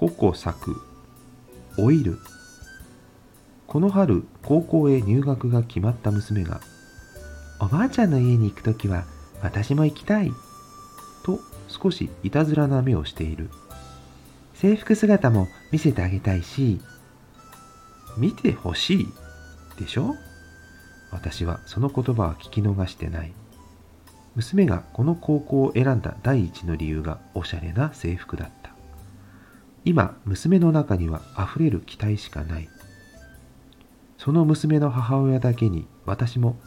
矛咲く老いるこの春高校へ入学が決まった娘が「おばあちゃんの家に行くときは私も行きたい」と少しいたずらな目をしている。制服姿も見せてあげたいし見てほしいでしょ？私はその言葉は聞き逃してない。娘がこの高校を選んだ第一の理由がおしゃれな制服だった。今娘の中には溢れる期待しかない。その娘の母親だけに私も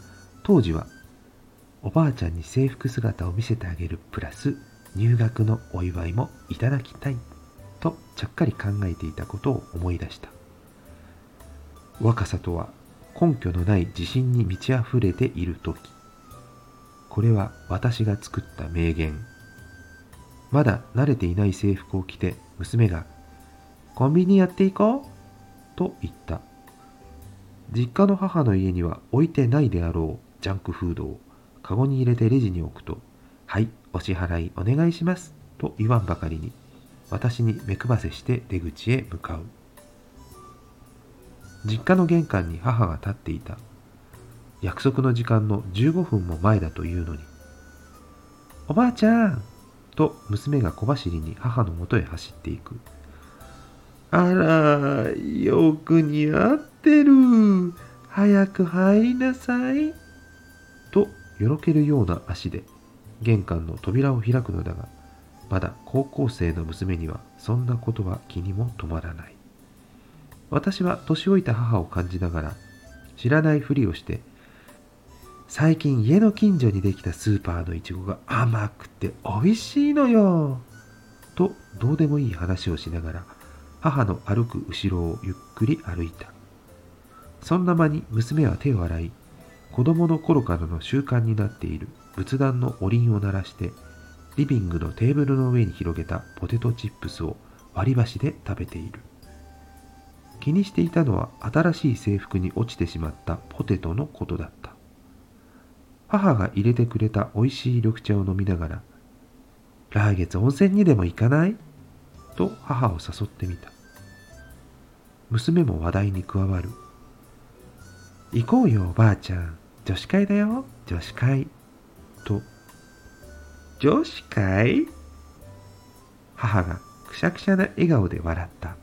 当時はおばあちゃんに制服姿を見せてあげるプラス入学のお祝いもいただきたいとちゃっかり考えていたことを思い出した。若さとは根拠のない自信に満ち溢れている時。これは私が作った名言。まだ慣れていない制服を着て娘が「コンビニやっていこう」と言った実家の母の家には置いてないであろうジャンクフードをカゴに入れてレジに置くと「はいお支払いお願いします」と言わんばかりに私に目配せして出口へ向かう実家の玄関に母が立っていた約束の時間の15分も前だというのに「おばあちゃん!」と娘が小走りに母のもとへ走っていく。あらよく似合ってる。早く入りなさい。とよろけるような足で玄関の扉を開くのだがまだ高校生の娘にはそんなことは気にも留まらない。私は年老いた母を感じながら知らないふりをして最近家の近所にできたスーパーのいちごが甘くて美味しいのよ。とどうでもいい話をしながら母の歩く後ろをゆっくり歩いた。そんな間に娘は手を洗い子供の頃からの習慣になっている仏壇のおりんを鳴らしてリビングのテーブルの上に広げたポテトチップスを割り箸で食べている。気にしていたのは新しい制服に落ちてしまったポテトのことだった。母が入れてくれた美味しい緑茶を飲みながら来月温泉にでも行かない？と母を誘ってみた。娘も話題に加わる。行こうよおばあちゃん。女子会だよ。女子会。と女子会？母がくしゃくしゃな笑顔で笑った。